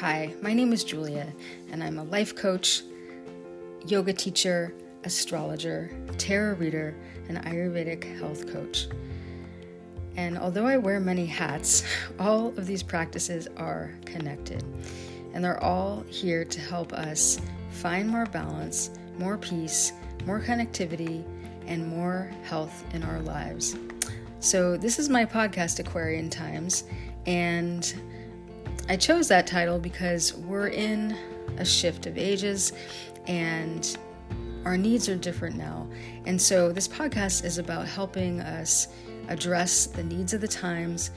Hi, my name is Julia, and I'm a life coach, yoga teacher, astrologer, tarot reader, and Ayurvedic health coach. And although I wear many hats, all of these practices are connected, and they're all here to help us find more balance, more peace, more connectivity, and more health in our lives. So, this is my podcast, Aquarian Times, and I chose that title because we're in a shift of ages and our needs are different now. And so, this podcast is about helping us address the needs of the times,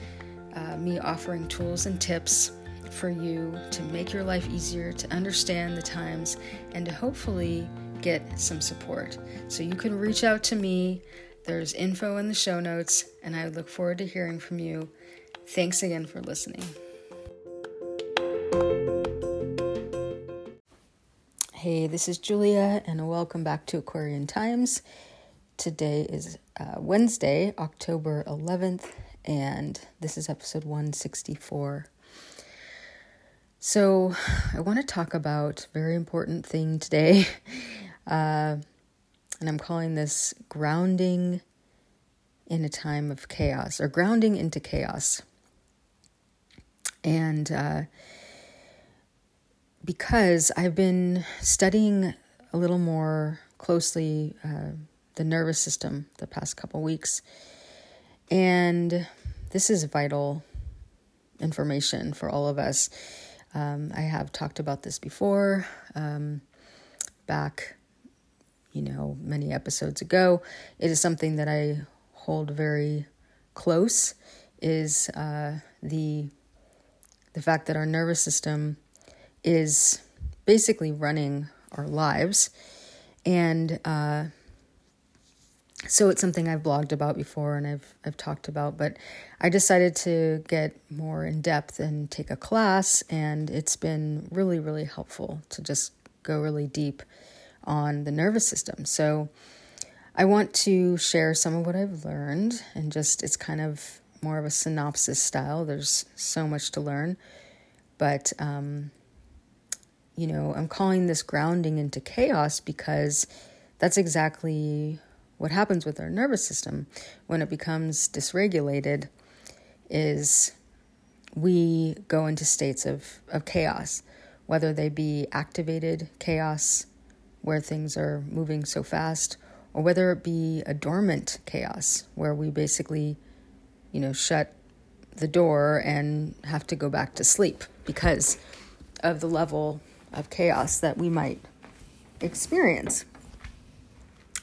uh, me offering tools and tips for you to make your life easier, to understand the times, and to hopefully get some support. So, you can reach out to me. There's info in the show notes, and I look forward to hearing from you. Thanks again for listening. Hey, this is Julia, and welcome back to Aquarian Times. Today is uh, Wednesday, October 11th, and this is episode 164. So, I want to talk about a very important thing today, uh, and I'm calling this grounding in a time of chaos, or grounding into chaos. And uh, because I've been studying a little more closely uh, the nervous system the past couple weeks, and this is vital information for all of us. Um, I have talked about this before, um, back, you know, many episodes ago. It is something that I hold very close. Is uh, the the fact that our nervous system is basically running our lives. And uh, so it's something I've blogged about before and I've I've talked about, but I decided to get more in depth and take a class, and it's been really really helpful to just go really deep on the nervous system. So I want to share some of what I've learned, and just it's kind of more of a synopsis style. There's so much to learn, but um, you know, I'm calling this grounding into chaos because that's exactly what happens with our nervous system when it becomes dysregulated is we go into states of, of chaos, whether they be activated chaos where things are moving so fast, or whether it be a dormant chaos where we basically, you know, shut the door and have to go back to sleep because of the level of chaos that we might experience.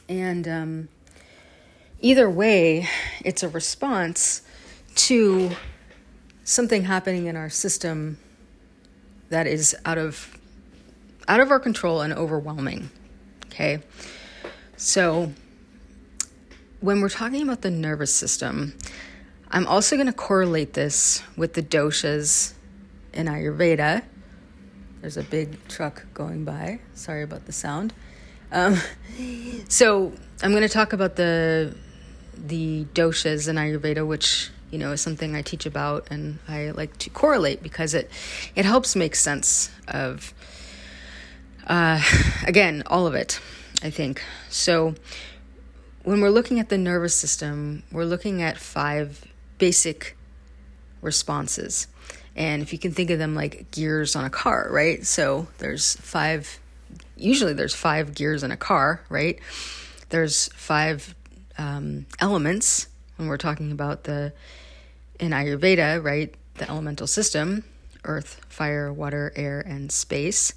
And um, either way, it's a response to something happening in our system that is out of out of our control and overwhelming. Okay? So when we're talking about the nervous system, I'm also going to correlate this with the doshas in Ayurveda there's a big truck going by. Sorry about the sound. Um, so I'm going to talk about the the doshas in Ayurveda, which you know is something I teach about and I like to correlate because it it helps make sense of uh, again all of it. I think so. When we're looking at the nervous system, we're looking at five basic responses. And if you can think of them like gears on a car, right? So there's five, usually there's five gears in a car, right? There's five um, elements when we're talking about the, in Ayurveda, right? The elemental system earth, fire, water, air, and space.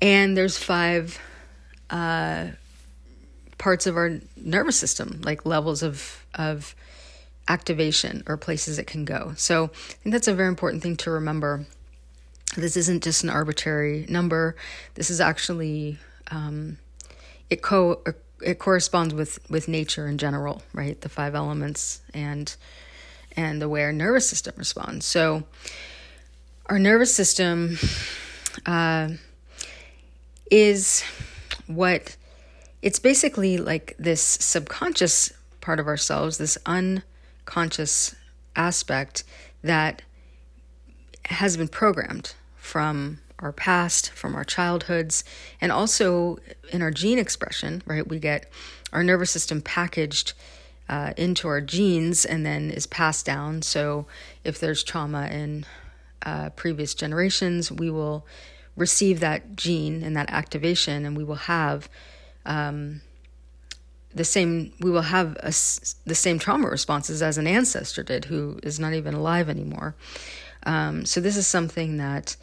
And there's five uh, parts of our nervous system, like levels of, of activation or places it can go. So I think that's a very important thing to remember. This isn't just an arbitrary number. This is actually um, it co it corresponds with with nature in general, right? The five elements and and the way our nervous system responds. So our nervous system uh, is what it's basically like this subconscious part of ourselves, this un conscious aspect that has been programmed from our past, from our childhoods, and also in our gene expression, right? We get our nervous system packaged uh, into our genes and then is passed down. So if there's trauma in uh, previous generations, we will receive that gene and that activation, and we will have um, the same. We will have a, the same trauma responses as an ancestor did, who is not even alive anymore. Um, so this is something that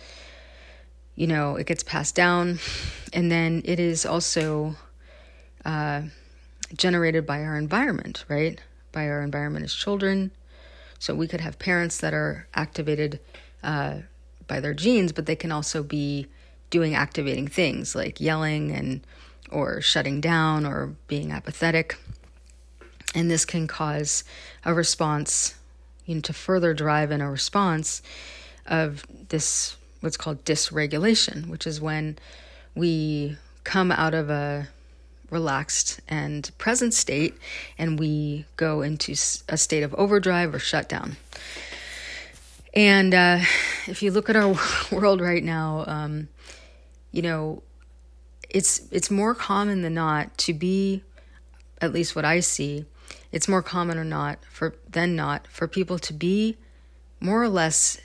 you know it gets passed down, and then it is also uh, generated by our environment, right? By our environment as children. So we could have parents that are activated uh, by their genes, but they can also be doing activating things like yelling and or shutting down or being apathetic. And this can cause a response, you know, to further drive in a response of this what's called dysregulation, which is when we come out of a relaxed and present state and we go into a state of overdrive or shutdown. And uh, if you look at our world right now, um, you know, it's it's more common than not to be, at least what I see, it's more common or not for than not for people to be more or less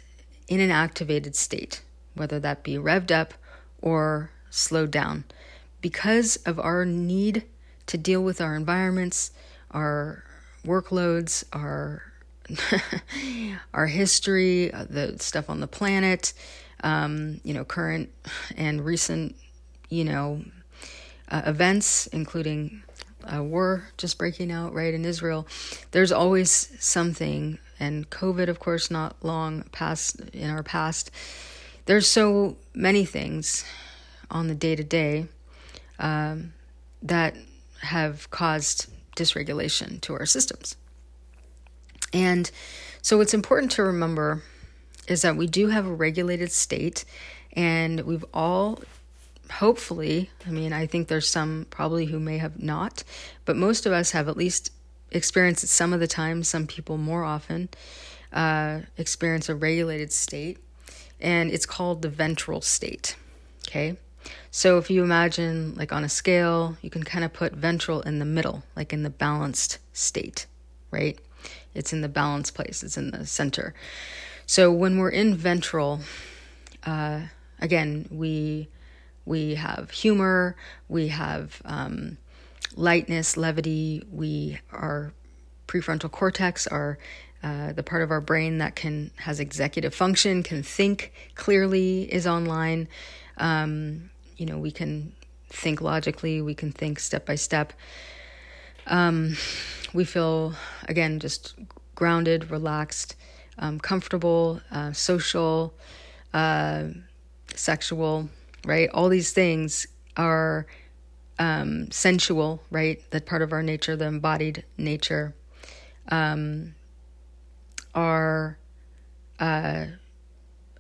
in an activated state, whether that be revved up or slowed down, because of our need to deal with our environments, our workloads, our our history, uh, the stuff on the planet, um, you know, current and recent, you know, uh, events, including a war just breaking out right in Israel. There's always something, and COVID, of course, not long past in our past. There's so many things on the day to day that have caused dysregulation to our systems. And so, what's important to remember is that we do have a regulated state, and we've all hopefully, I mean, I think there's some probably who may have not, but most of us have at least experienced it some of the time, some people more often uh, experience a regulated state, and it's called the ventral state. Okay. So if you imagine, like on a scale, you can kind of put ventral in the middle, like in the balanced state, right? It's in the balanced place, it's in the center. So when we're in ventral, uh, again, we we have humor, we have um, lightness, levity. We our prefrontal cortex, our uh, the part of our brain that can has executive function, can think clearly, is online. Um, you know, we can think logically, we can think step by step. Um, we feel again just grounded, relaxed, um, comfortable, uh, social, uh, sexual, right? All these things are um, sensual, right? That part of our nature, the embodied nature, um, are uh,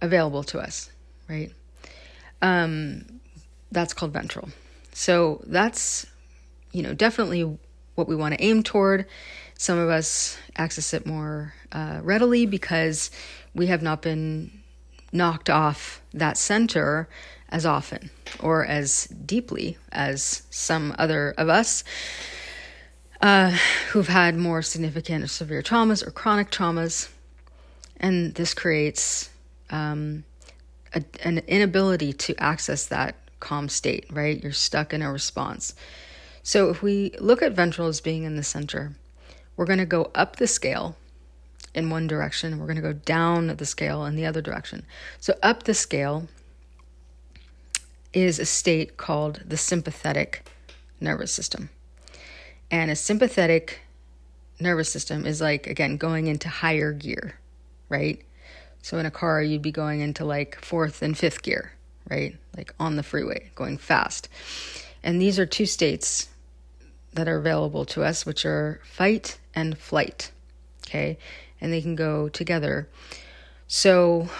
available to us, right? Um, that's called ventral. So that's, you know, definitely what we want to aim toward. Some of us access it more uh, readily because we have not been knocked off that center as often or as deeply as some other of us uh, who've had more significant or severe traumas or chronic traumas. And this creates um, a, an inability to access that calm state, right? You're stuck in a response. So if we look at ventral as being in the center, we're going to go up the scale in one direction, we're going to go down the scale in the other direction. So, up the scale is a state called the sympathetic nervous system. And a sympathetic nervous system is like, again, going into higher gear, right? So, in a car, you'd be going into like fourth and fifth gear, right? Like on the freeway, going fast. And these are two states that are available to us, which are fight and flight. Okay. And they can go together. So,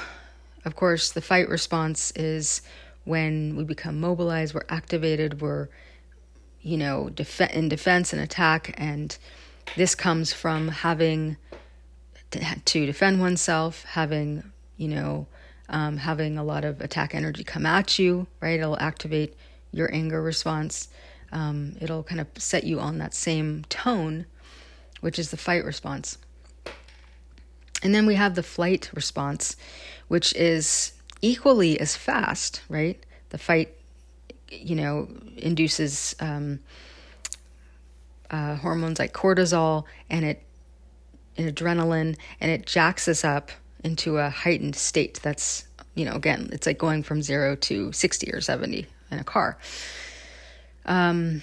of course, the fight response is when we become mobilized, we're activated, we're, you know, def- in defense and attack. And this comes from having to, to defend oneself, having, you know, um, having a lot of attack energy come at you, right? It'll activate your anger response. Um, it'll kind of set you on that same tone, which is the fight response. And then we have the flight response, which is equally as fast, right? The fight, you know, induces um, uh, hormones like cortisol and it and adrenaline, and it jacks us up into a heightened state. That's you know, again, it's like going from zero to sixty or seventy in a car. Um,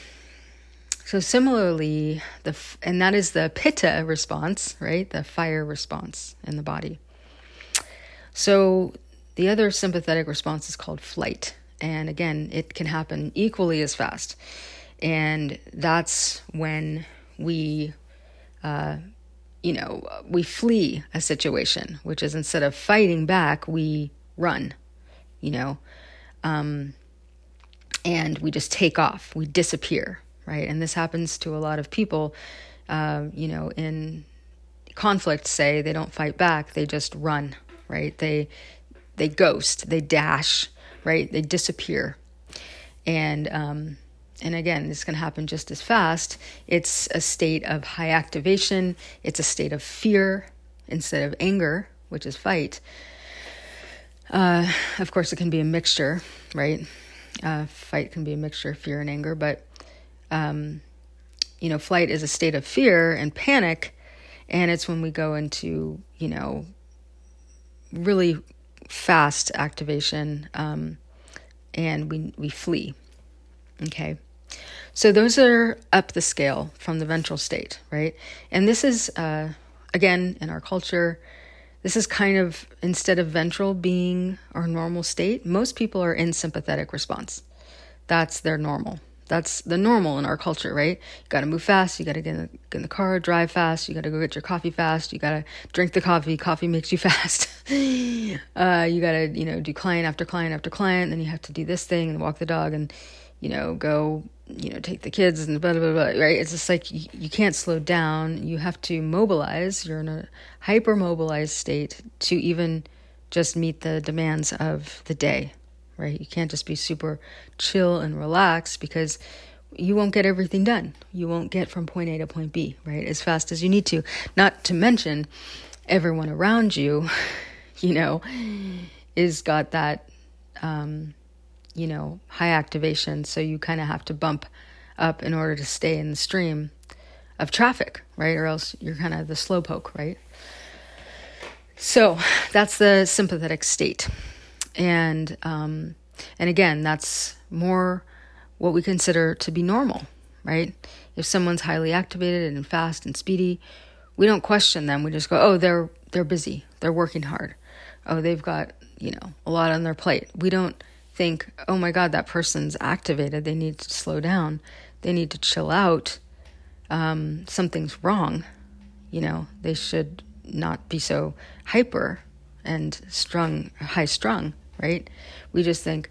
so similarly, the and that is the pitta response, right? The fire response in the body. So the other sympathetic response is called flight, and again, it can happen equally as fast, and that's when we, uh, you know, we flee a situation, which is instead of fighting back, we run, you know. Um, and we just take off, we disappear, right? And this happens to a lot of people, uh, you know, in conflict. Say they don't fight back; they just run, right? They they ghost, they dash, right? They disappear, and um, and again, this can happen just as fast. It's a state of high activation. It's a state of fear instead of anger, which is fight. Uh, of course, it can be a mixture, right? Uh, fight can be a mixture of fear and anger, but um, you know, flight is a state of fear and panic, and it's when we go into you know really fast activation, um, and we we flee. Okay, so those are up the scale from the ventral state, right? And this is uh, again in our culture this is kind of instead of ventral being our normal state, most people are in sympathetic response. That's their normal. That's the normal in our culture, right? You got to move fast. You got to get, get in the car, drive fast. You got to go get your coffee fast. You got to drink the coffee. Coffee makes you fast. Uh, you got to, you know, do client after client after client. Then you have to do this thing and walk the dog and, you know, go you know, take the kids and blah, blah, blah, right? It's just like you, you can't slow down. You have to mobilize. You're in a hyper mobilized state to even just meet the demands of the day, right? You can't just be super chill and relaxed because you won't get everything done. You won't get from point A to point B, right? As fast as you need to. Not to mention everyone around you, you know, is got that um, you know, high activation. So you kind of have to bump up in order to stay in the stream of traffic, right? Or else you're kind of the slowpoke, right? So that's the sympathetic state. And, um, and again, that's more what we consider to be normal, right? If someone's highly activated and fast and speedy, we don't question them. We just go, oh, they're they're busy. They're working hard. Oh, they've got, you know, a lot on their plate. We don't think, oh my God, that person's activated. They need to slow down. They need to chill out. Um, something's wrong. You know, they should not be so hyper and strung, high strung, right? We just think,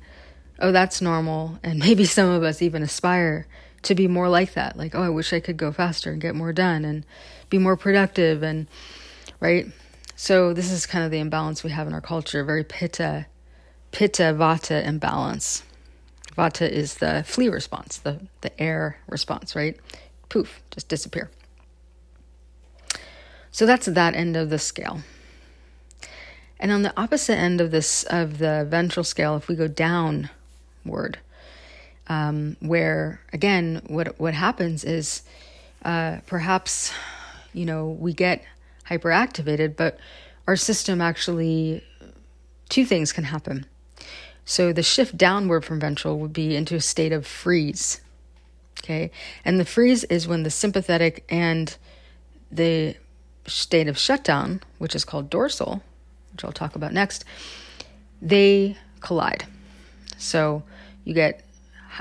oh, that's normal. And maybe some of us even aspire to be more like that. Like, oh, I wish I could go faster and get more done and be more productive and, right? So, this is kind of the imbalance we have in our culture, very pitta pitta vata imbalance. Vata is the flee response, the, the air response, right? Poof, just disappear. So that's that end of the scale. And on the opposite end of this of the ventral scale, if we go downward, um, where again, what what happens is uh, perhaps you know we get hyperactivated, but our system actually two things can happen. So the shift downward from ventral would be into a state of freeze. Okay. And the freeze is when the sympathetic and the state of shutdown, which is called dorsal, which I'll talk about next, they collide. So you get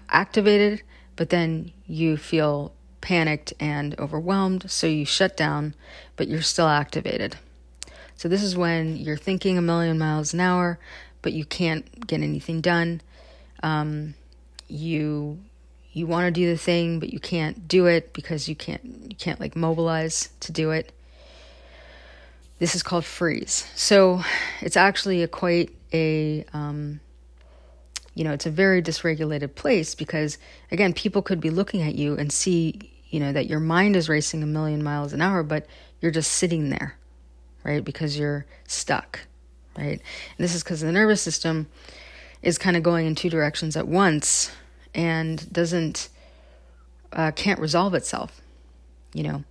activated, but then you feel panicked and overwhelmed. So you shut down, but you're still activated. So this is when you're thinking a million miles an hour, but you can't get anything done. Um, you you want to do the thing, but you can't do it because you can't you can't like mobilize to do it. This is called freeze. So it's actually a quite a um, you know it's a very dysregulated place because again people could be looking at you and see you know that your mind is racing a million miles an hour but you're just sitting there right because you're stuck right? And this is because the nervous system is kind of going in two directions at once and doesn't uh, can't resolve itself you know?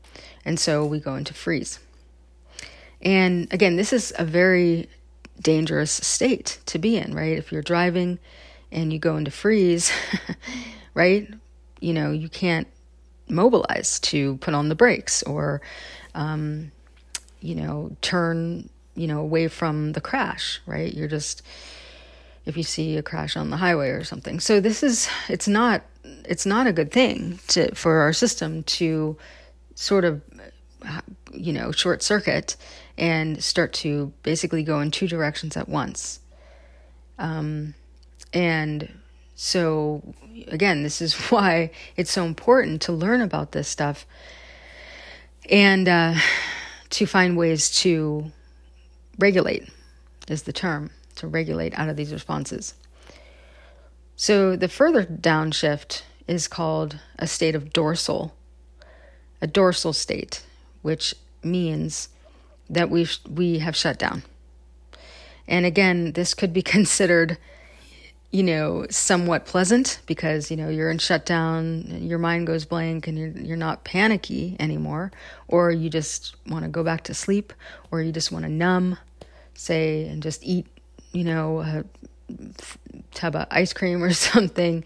And so we go into freeze. And again this is a very dangerous state to be in right? If you're driving and you go into freeze right you know you can't mobilize to put on the brakes or um, you know turn you know away from the crash right you're just if you see a crash on the highway or something. So this is it's not it's not a good thing to for our system to sort of you know short circuit and start to basically go in two directions at once. Um, and so again, this is why it's so important to learn about this stuff and uh, to find ways to regulate is the term to regulate out of these responses. So the further downshift is called a state of dorsal, a dorsal state, which means that we we have shut down. And again, this could be considered, you know, somewhat pleasant because you know you're in shutdown, your mind goes blank, and you're you're not panicky anymore, or you just want to go back to sleep, or you just want to numb, say, and just eat you know, a tub of ice cream or something.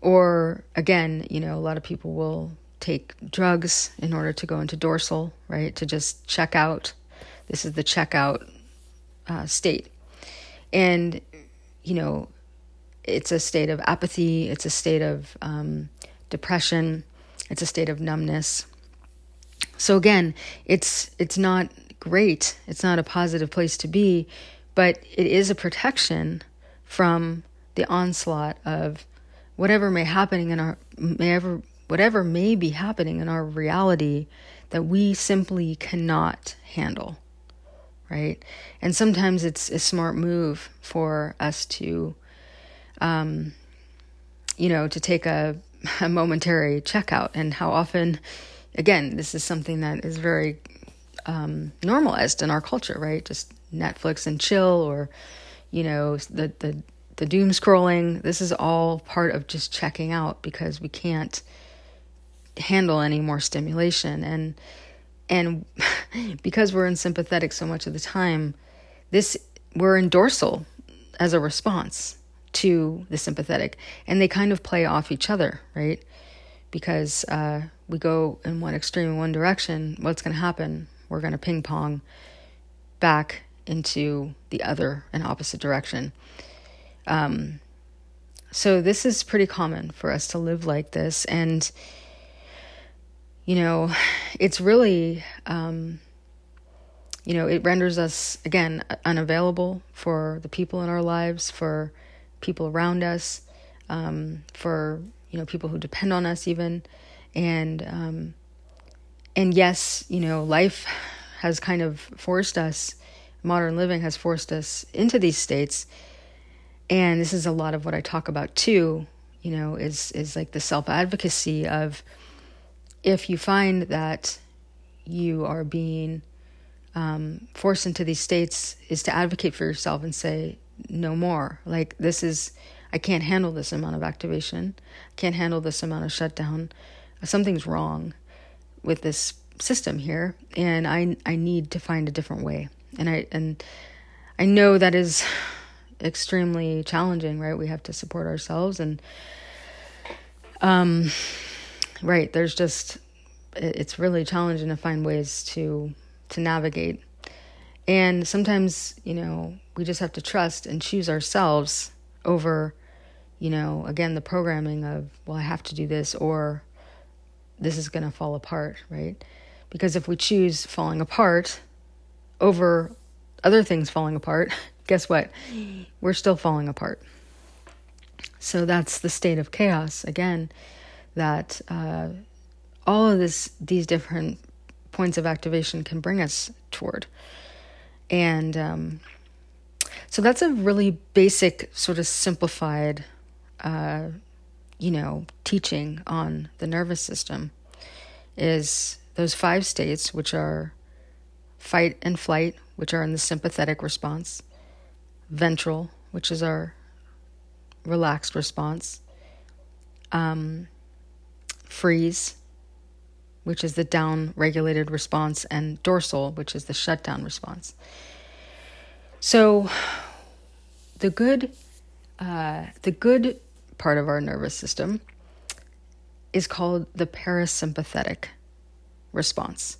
Or again, you know, a lot of people will take drugs in order to go into dorsal, right? To just check out. This is the checkout uh, state. And, you know, it's a state of apathy, it's a state of um, depression, it's a state of numbness. So again, it's it's not great. It's not a positive place to be but it is a protection from the onslaught of whatever may happening in our may ever whatever may be happening in our reality that we simply cannot handle right and sometimes it's a smart move for us to um you know to take a, a momentary checkout. And how often again this is something that is very um, normalized in our culture right? Just Netflix and chill or you know the the the doom scrolling. This is all part of just checking out because we can't handle any more stimulation. And and because we're in sympathetic so much of the time this we're in dorsal as a response to the sympathetic and they kind of play off each other right because uh, we go in one extreme in one direction what's going to happen we're going to ping pong back into the other and opposite direction. Um, so this is pretty common for us to live like this, and you know, it's really, um, you know, it renders us again unavailable for the people in our lives, for people around us, um, for you know people who depend on us even, and um, and yes, you know, life has kind of forced us modern living has forced us into these states. And this is a lot of what I talk about too you know is is like the self advocacy of if you find that you are being um, forced into these states is to advocate for yourself and say no more like this is i can't handle this amount of activation i can't handle this amount of shutdown something's wrong with this system here and i i need to find a different way and I and I know that is extremely challenging, right? We have to support ourselves and um right, there's just it's really challenging to find ways to to navigate. And sometimes, you know, we just have to trust and choose ourselves over, you know, again, the programming of, well, I have to do this or this is going to fall apart, right? Because if we choose falling apart, over other things falling apart, guess what? We're still falling apart. So that's the state of chaos again. That uh, all of this, these different points of activation can bring us toward, and um, So that's a really basic, sort of simplified, uh, you know, teaching on the nervous system. Is those five states, which are fight and flight, which are in the sympathetic response, ventral, which is our relaxed response, um, freeze, which is the down regulated response, and dorsal, which is the shutdown response. So, the good, uh, the good part of our nervous system is called the parasympathetic response.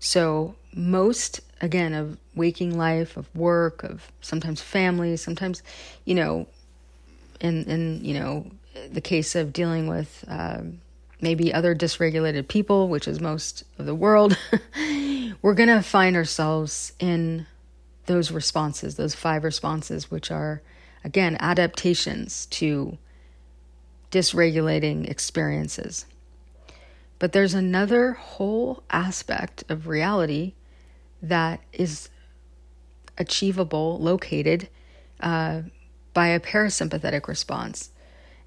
So, most, again, of waking life, of work, of sometimes family, sometimes, you know, in, in you know, the case of dealing with uh, maybe other dysregulated people, which is most of the world, we're going to find ourselves in those responses, those five responses, which are, again, adaptations to dysregulating experiences. But there's another whole aspect of reality that is achievable, located uh, by a parasympathetic response.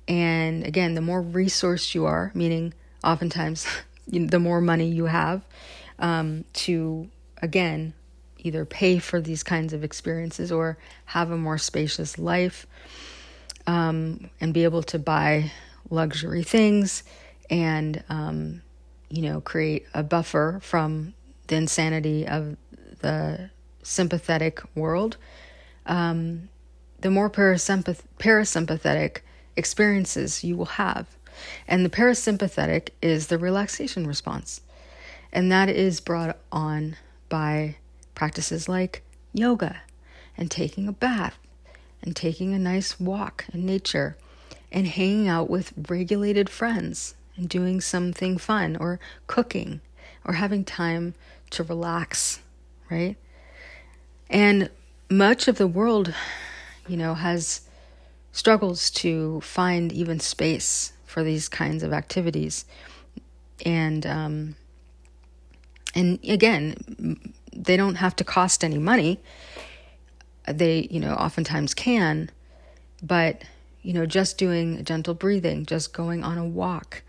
And again, the more resourced you are, meaning oftentimes the more money you have um, to, again, either pay for these kinds of experiences or have a more spacious life um, and be able to buy luxury things and um, you know create a buffer from the insanity of the sympathetic world um, the more parasympath- parasympathetic experiences you will have. And the parasympathetic is the relaxation response. And that is brought on by practices like yoga and taking a bath and taking a nice walk in nature and hanging out with regulated friends and doing something fun or cooking or having time to relax, right? And much of the world, you know, has struggles to find even space for these kinds of activities. And um, and again, they don't have to cost any money. They, you know, oftentimes can, but, you know, just doing gentle breathing, just going on a walk,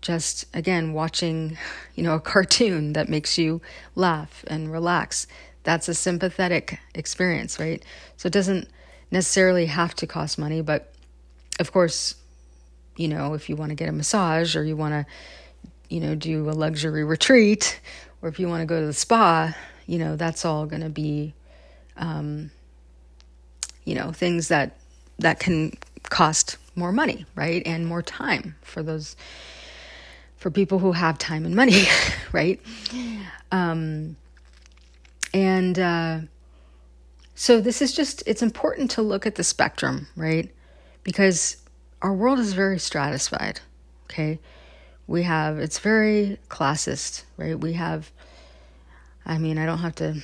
just again watching, you know, a cartoon that makes you laugh and relax. That's a sympathetic experience, right? So it doesn't necessarily have to cost money, but of course, you know, if you want to get a massage or you want to, you know, do a luxury retreat or if you want to go to the spa, you know, that's all going to be, um, you know, things that that can cost more money, right, and more time for those for people who have time and money, right? Um, and uh, so this is just it's important to look at the spectrum, right? Because our world is very stratified. Okay, we have it's very classist right? We have i mean i don't have to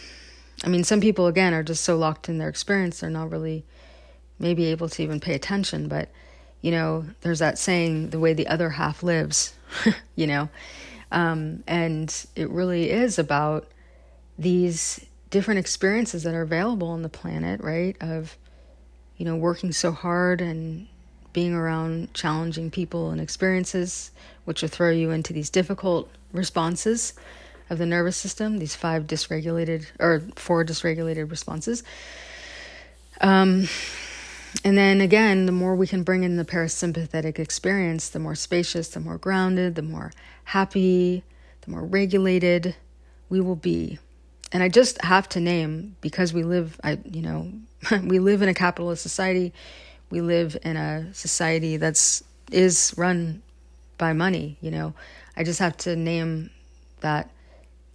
i mean some people again are just so locked in their experience they're not really maybe able to even pay attention but you know there's that saying the way the other half lives you know? Um, and it really is about these different experiences that are available on the planet right? Of you know working so hard and being around challenging people and experiences, which will throw you into these difficult responses of the nervous system, these five dysregulated or four dysregulated responses. Um, and then again, the more we can bring in the parasympathetic experience, the more spacious, the more grounded, the more happy, the more regulated we will be. And I just have to name because we live, I you know, we live in a capitalist society we live in a society that's is run by money you know i just have to name that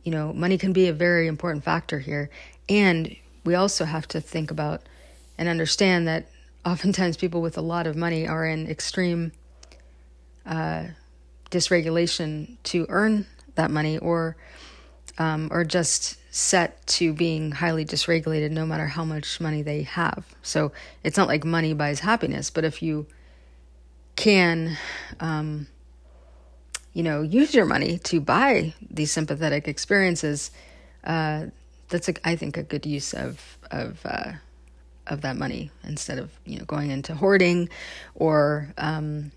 you know money can be a very important factor here and we also have to think about and understand that oftentimes people with a lot of money are in extreme uh, dysregulation to earn that money or um, or just set to being highly dysregulated no matter how much money they have. So it's not like money buys happiness, but if you can, um, you know, use your money to buy these sympathetic experiences, uh, that's a, I think a good use of of uh, of that money instead of you know going into hoarding or um,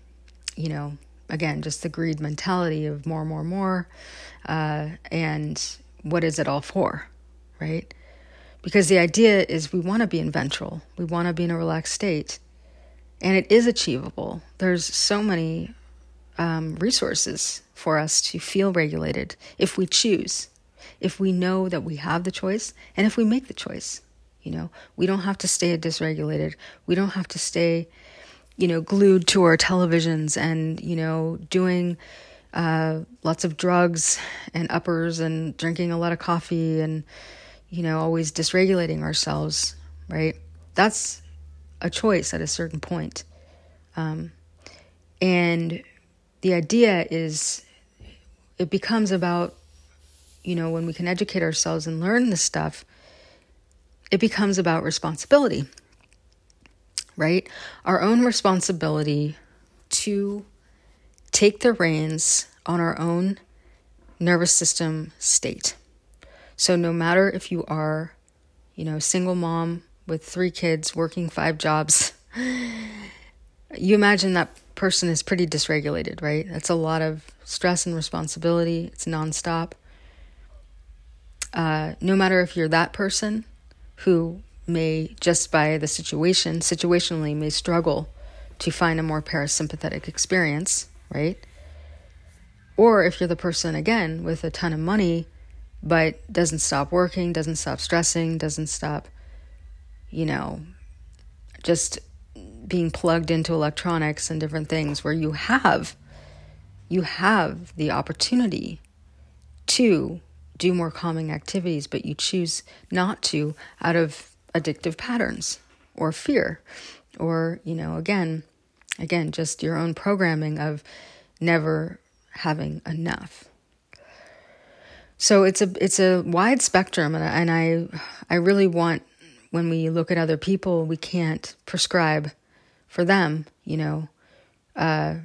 you know again just the greed mentality of more more more uh, and what is it all for right? Because the idea is we want to be in ventral we want to be in a relaxed state and it is achievable. There's so many um, resources for us to feel regulated if we choose if we know that we have the choice and if we make the choice you know, we don't have to stay dysregulated. We don't have to stay, you know, glued to our televisions and, you know, doing uh, lots of drugs and uppers and drinking a lot of coffee and, you know, always dysregulating ourselves, right? That's a choice at a certain point. Um, and the idea is it becomes about, you know, when we can educate ourselves and learn this stuff it becomes about responsibility, right? Our own responsibility to take the reins on our own nervous system state. So, no matter if you are, you know, single mom with three kids working five jobs, you imagine that person is pretty dysregulated, right? That's a lot of stress and responsibility. It's nonstop. Uh, no matter if you're that person who may, just by the situation, situationally, may struggle to find a more parasympathetic experience, right? Or if you're the person, again, with a ton of money, but doesn't stop working, doesn't stop stressing, doesn't stop, you know, just being plugged into electronics and different things where you have you have the opportunity to do more calming activities, but you choose not to out of addictive patterns or fear or, you know, again, again, just your own programming of never having enough. So it's a it's a wide spectrum, and I, and I I really want when we look at other people, we can't prescribe for them. You know, uh,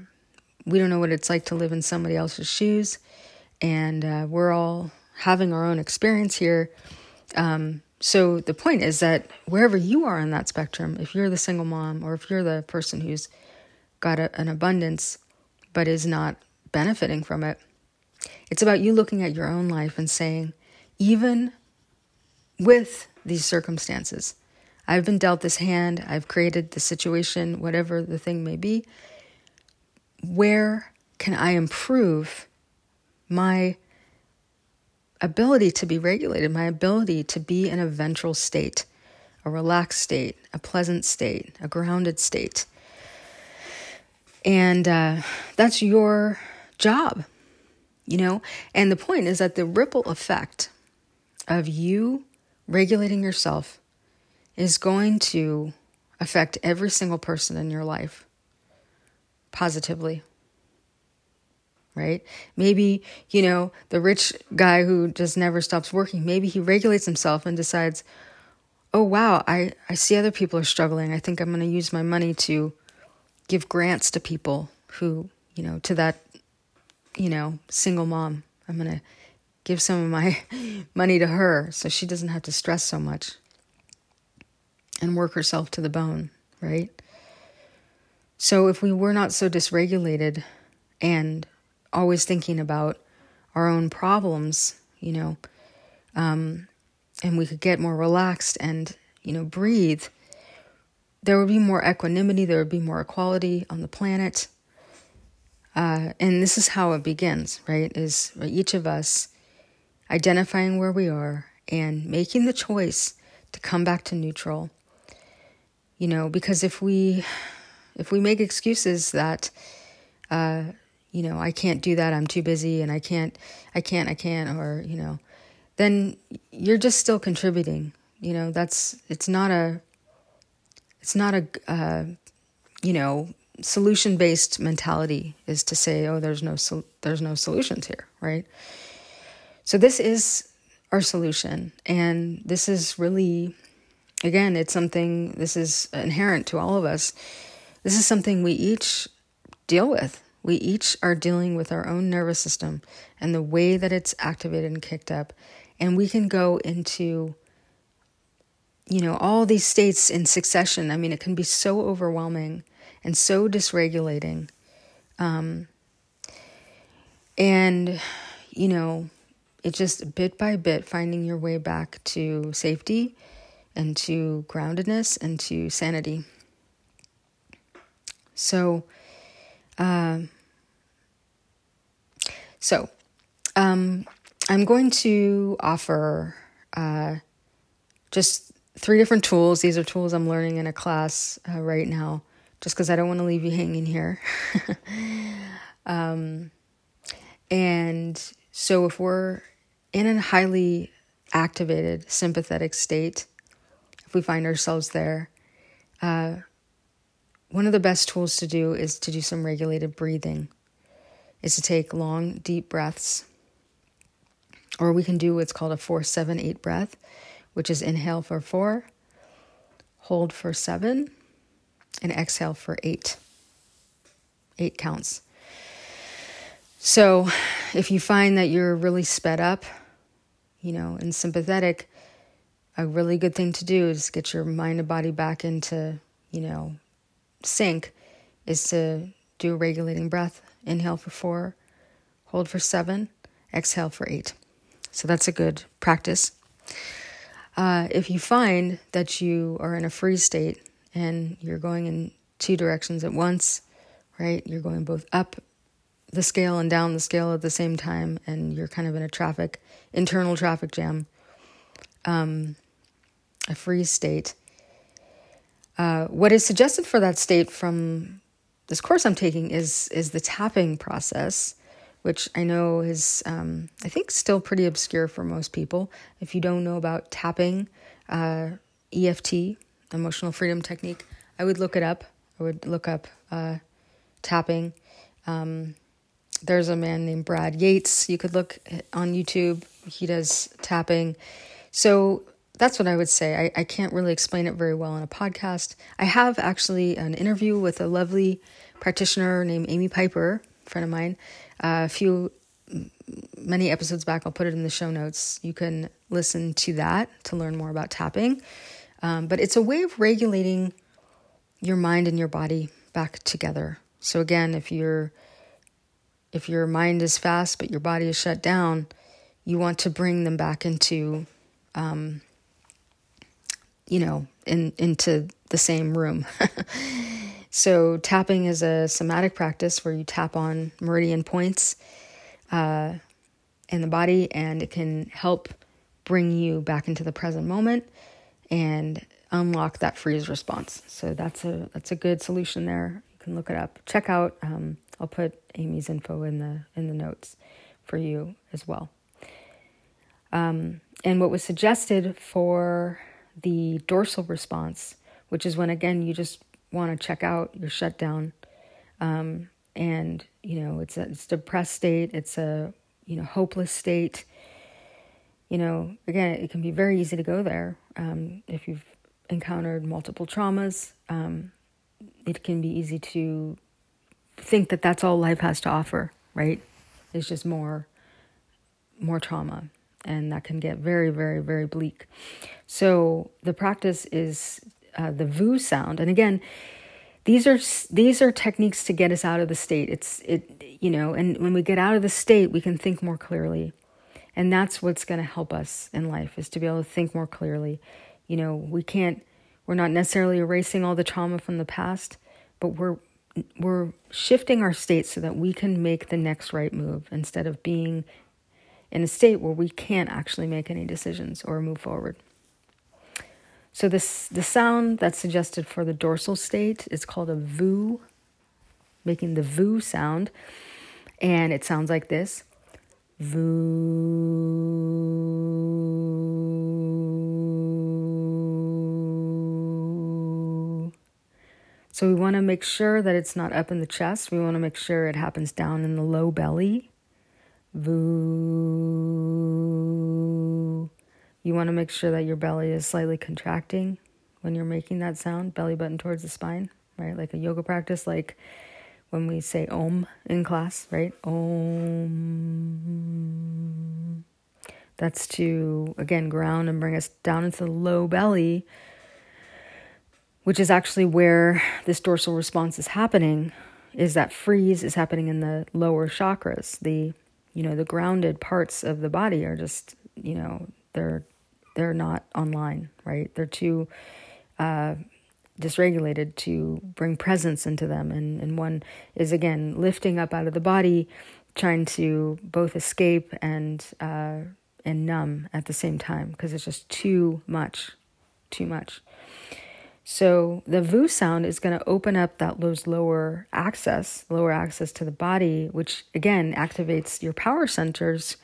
we don't know what it's like to live in somebody else's shoes, and uh, we're all having our own experience here. Um, so the point is that wherever you are on that spectrum, if you're the single mom or if you're the person who's got a, an abundance but is not benefiting from it, it's about you looking at your own life and saying, even with these circumstances, I've been dealt this hand, I've created the situation, whatever the thing may be. Where can I improve my ability to be regulated, my ability to be in a ventral state, a relaxed state, a pleasant state, a grounded state. And uh, that's your job, you know? And the point is that the ripple effect of you regulating yourself is going to affect every single person in your life positively right? Maybe, you know, the rich guy who just never stops working, maybe he regulates himself and decides, oh, wow, I, I see other people are struggling. I think I'm going to use my money to give grants to people who, you know, to that, you know, single mom. I'm going to give some of my money to her so she doesn't have to stress so much and work herself to the bone, right? So if we were not so dysregulated and always thinking about our own problems, you know, um, and we could get more relaxed and, you know, breathe, there would be more equanimity, there would be more equality on the planet. Uh, and this is how it begins, right? Is each of us identifying where we are and making the choice to come back to neutral. You know, because if we if we make excuses that uh, you know, I can't do that. I'm too busy and I can't, I can't, I can't, or, you know, then you're just still contributing. You know, that's, it's not a, it's not a, uh, you know, solution based mentality is to say, oh, there's no, sol- there's no solutions here, right? So this is our solution. And this is really, again, it's something, this is inherent to all of us. This is something we each deal with we each are dealing with our own nervous system and the way that it's activated and kicked up. And we can go into, you know, all these states in succession. I mean, it can be so overwhelming and so dysregulating. Um, and, you know, it just bit by bit finding your way back to safety and to groundedness and to sanity. So, uh, so um, I'm going to offer uh, just three different tools. These are tools I'm learning in a class uh, right now, just because I don't want to leave you hanging here. um, and so, if we're in a highly activated sympathetic state, if we find ourselves there, uh, one of the best tools to do is to do some regulated breathing, is to take long, deep breaths. Or we can do what's called a four, seven, eight breath, which is inhale for four, hold for seven, and exhale for eight. Eight counts. So if you find that you're really sped up, you know, and sympathetic, a really good thing to do is get your mind and body back into, you know, sync is to do a regulating breath. Inhale for four, hold for seven, exhale for eight. So that's a good practice. Uh, if you find that you are in a freeze state and you're going in two directions at once, right? You're going both up the scale and down the scale at the same time, and you're kind of in a traffic, internal traffic jam, um, a free state. Uh, what is suggested for that state from this course I'm taking is is the tapping process, which I know is um, I think still pretty obscure for most people. If you don't know about tapping, uh, EFT, emotional freedom technique, I would look it up. I would look up uh, tapping. Um, there's a man named Brad Yates. You could look on YouTube. He does tapping. So that's what I would say. I, I can't really explain it very well on a podcast. I have actually an interview with a lovely practitioner named Amy Piper, friend of mine, uh, a few many episodes back. I'll put it in the show notes. You can listen to that to learn more about tapping. Um, but it's a way of regulating your mind and your body back together. So again, if you're if your mind is fast but your body is shut down, you want to bring them back into, um, you know, in into the same room. so tapping is a somatic practice where you tap on meridian points uh, in the body, and it can help bring you back into the present moment and unlock that freeze response. So that's a that's a good solution there. You can look it up. Check out. Um, I'll put Amy's info in the in the notes for you as well. Um, and what was suggested for the dorsal response, which is when again you just want to check out your shutdown, um, and you know it's a it's a depressed state, it's a you know hopeless state. You know, again, it can be very easy to go there um, if you've encountered multiple traumas. Um, it can be easy to think that that's all life has to offer, right? It's just more more trauma and that can get very very very bleak. So the practice is uh, the vu sound and again these are these are techniques to get us out of the state. It's it you know, and when we get out of the state, we can think more clearly. And that's what's going to help us in life is to be able to think more clearly. You know, we can't we're not necessarily erasing all the trauma from the past, but we're we're shifting our state so that we can make the next right move instead of being in a state where we can't actually make any decisions or move forward. So this the sound that's suggested for the dorsal state is called a vu, making the vu sound, and it sounds like this. Vu. So we want to make sure that it's not up in the chest. We want to make sure it happens down in the low belly. Vu. You want to make sure that your belly is slightly contracting when you're making that sound, belly button towards the spine, right? Like a yoga practice, like when we say om in class, right? Om. That's to, again, ground and bring us down into the low belly, which is actually where this dorsal response is happening. Is that freeze is happening in the lower chakras. The, you know, the grounded parts of the body are just, you know, they're they're not online, right? They're too uh, dysregulated to bring presence into them. And, and one is, again, lifting up out of the body, trying to both escape and, uh, and numb at the same time because it's just too much, too much. So the VU sound is going to open up that those lower access, lower access to the body, which again activates your power centers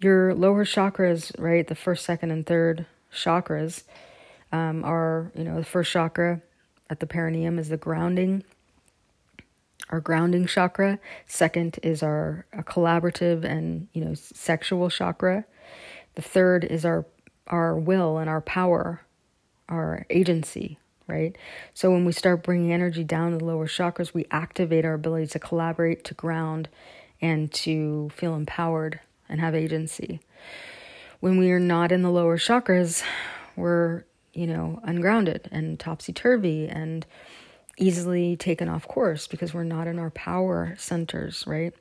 your lower chakras, right? The first, second, and third chakras um, are, you know, the first chakra at the perineum is the grounding, our grounding chakra. Second is our, collaborative and, you know, sexual chakra. The third is our our will and our power, our agency, right? So when we start bringing energy down to the lower chakras, we activate our ability to collaborate, to ground, and to feel empowered and have agency. When we are not in the lower chakras, we're, you know, ungrounded and topsy turvy and easily taken off course because we're not in our power centers, right?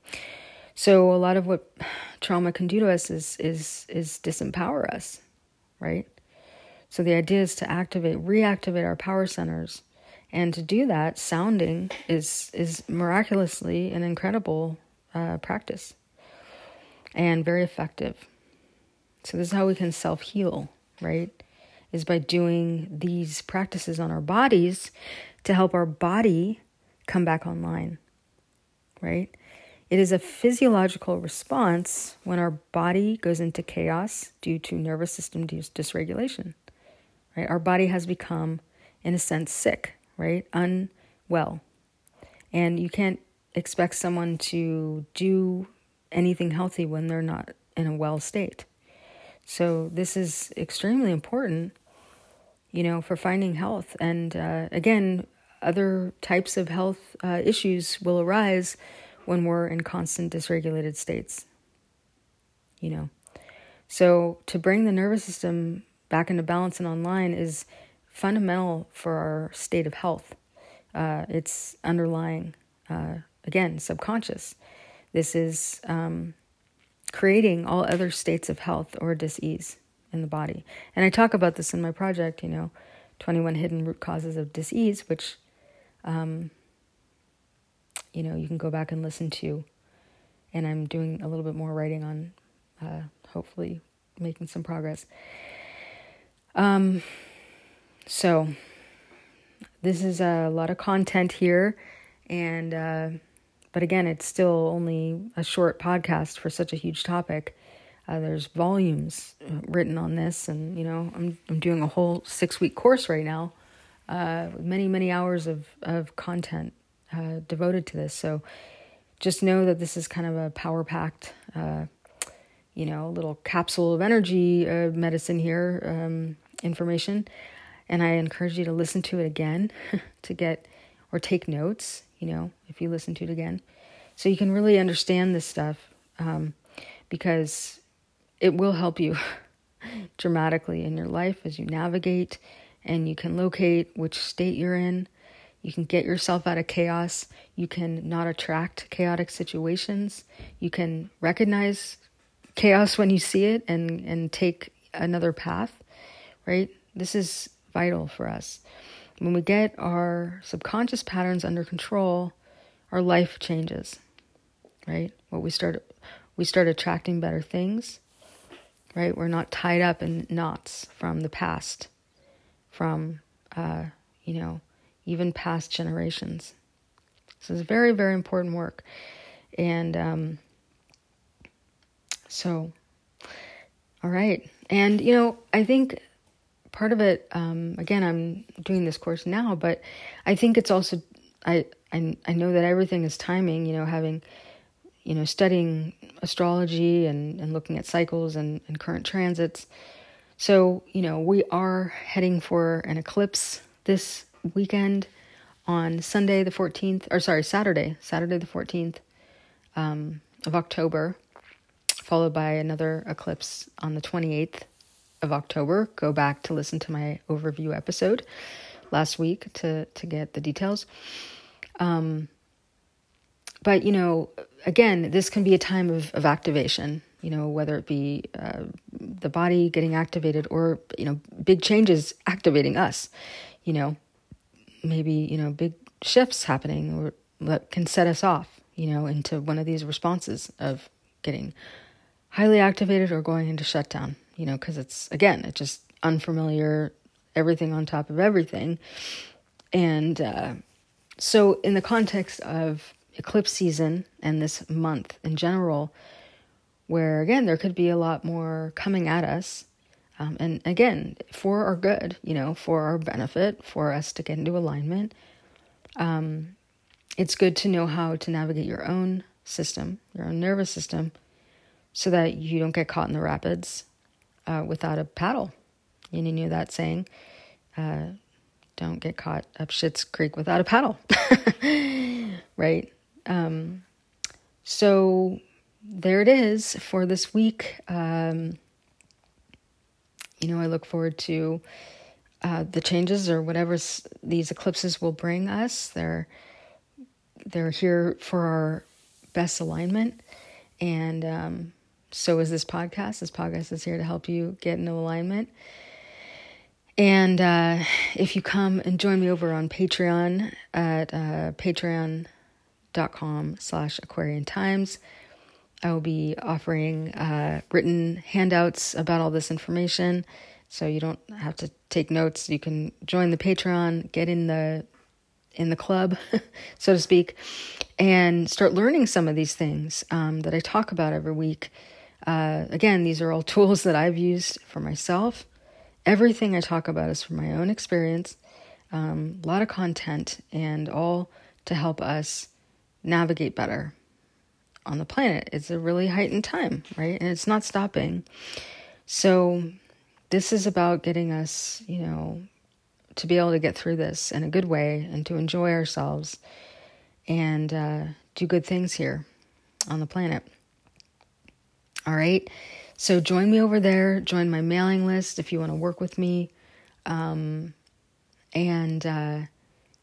So a lot of what trauma can do to us is is is disempower us, right? So the idea is to activate, reactivate our power centers. And to do that, sounding is is miraculously an incredible uh, practice and very effective. So, this is how we can self heal, right? Is by doing these practices on our bodies to help our body come back online, right? It is a physiological response when our body goes into chaos due to nervous system dis- dysregulation, right? Our body has become, in a sense, sick, right? Unwell. And you can't expect someone to do anything healthy when they're not in a well state. So this is extremely important, you know, for finding health. And uh, again, other types of health uh, issues will arise when we're in constant dysregulated states. You know, so to bring the nervous system back into balance and online is fundamental for our state of health. Uh, it's underlying, uh, again, subconscious. This is um, creating all other states of health or disease in the body. And I talk about this in my project, you know, 21 hidden root causes of disease, which, um, you know, you can go back and listen to. And I'm doing a little bit more writing on, uh, hopefully, making some progress. Um, so, this is a lot of content here, and uh, but again, it's still only a short podcast for such a huge topic. Uh, there's volumes uh, written on this, and you know, I'm I'm doing a whole six week course right now, uh, with many many hours of of content uh, devoted to this. So, just know that this is kind of a power packed, uh, you know, little capsule of energy uh, medicine here, um, information, and I encourage you to listen to it again to get or take notes you know, if you listen to it again. So you can really understand this stuff um, because it will help you dramatically in your life as you navigate and you can locate which state you're in. You can get yourself out of chaos. You can not attract chaotic situations. You can recognize chaos when you see it and, and take another path, right? This is vital for us. When we get our subconscious patterns under control, our life changes. Right? What we start we start attracting better things. Right? We're not tied up in knots from the past, from uh, you know, even past generations. So it's very, very important work. And um, so, all right. And, you know, I think part of it um, again i'm doing this course now but i think it's also I, I i know that everything is timing you know having you know studying astrology and and looking at cycles and, and current transits. So you know we are heading for an eclipse this weekend on sunday the 14th or sorry saturday saturday the 14th um, of october followed by another eclipse on the 28th of October. Go back to listen to my overview episode last week to to get the details. Um, but you know, again, this can be a time of, of activation. You know, whether it be uh, the body getting activated or you know big changes activating us. You know, maybe you know big shifts happening or that can set us off. You know, into one of these responses of getting highly activated or going into shutdown. You know, because it's again, it's just unfamiliar, everything on top of everything, and uh, so in the context of eclipse season and this month in general, where again, there could be a lot more coming at us. Um, and again, for our good, you know, for our benefit, for us to get into alignment. Um, it's good to know how to navigate your own system, your own nervous system, so that you don't get caught in the rapids uh, without a paddle. You knew that saying, uh, don't get caught up Shit's Creek without a paddle, right? Um, so there it is for this week. Um, you know, I look forward to uh, the changes or whatever these eclipses will bring us. They're they're here for our best alignment, and um, so is this podcast. This podcast is here to help you get into alignment. And uh, if you come and join me over on Patreon at uh, patreon.com slash Aquarian Times, I will be offering uh, written handouts about all this information. So you don't have to take notes. You can join the Patreon, get in the in the club, so to speak, and start learning some of these things um, that I talk about every week. Uh, again, these are all tools that I've used for myself everything I talk about is from my own experience, um, a lot of content, and all to help us navigate better on the planet. It's a really heightened time, right? And it's not stopping. So, this is about getting us, you know, to be able to get through this in a good way and to enjoy ourselves and uh, do good things here on the planet. All right. So join me over there, join my mailing list if you want to work with me. Um, and uh,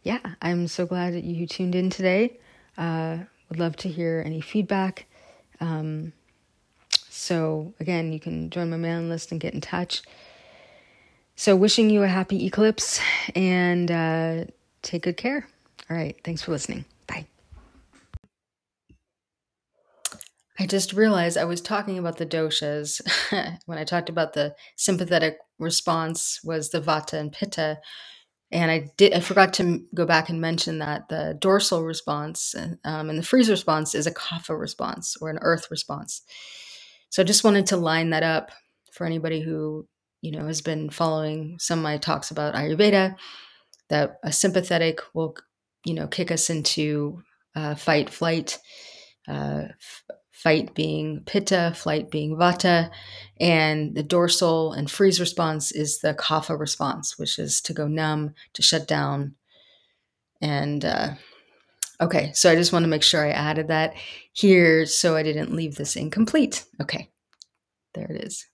yeah, I'm so glad that you tuned in today. Uh, would love to hear any feedback. Um, so again, you can join my mailing list and get in touch. So wishing you a happy eclipse and uh, take good care. All right. Thanks for listening. I just realized I was talking about the doshas when I talked about the sympathetic response was the vata and pitta and I did I forgot to go back and mention that the dorsal response um, and the freeze response is a kapha response or an earth response. So I just wanted to line that up for anybody who you know has been following some of my talks about Ayurveda. That a sympathetic will you know kick us into uh, fight flight. Uh, fight being pitta, flight being vata, and the dorsal and freeze response is the kapha response, which is to go numb, to shut down. And uh, okay, so I just want to make sure I added that here so I didn't leave this incomplete. Okay, there it is.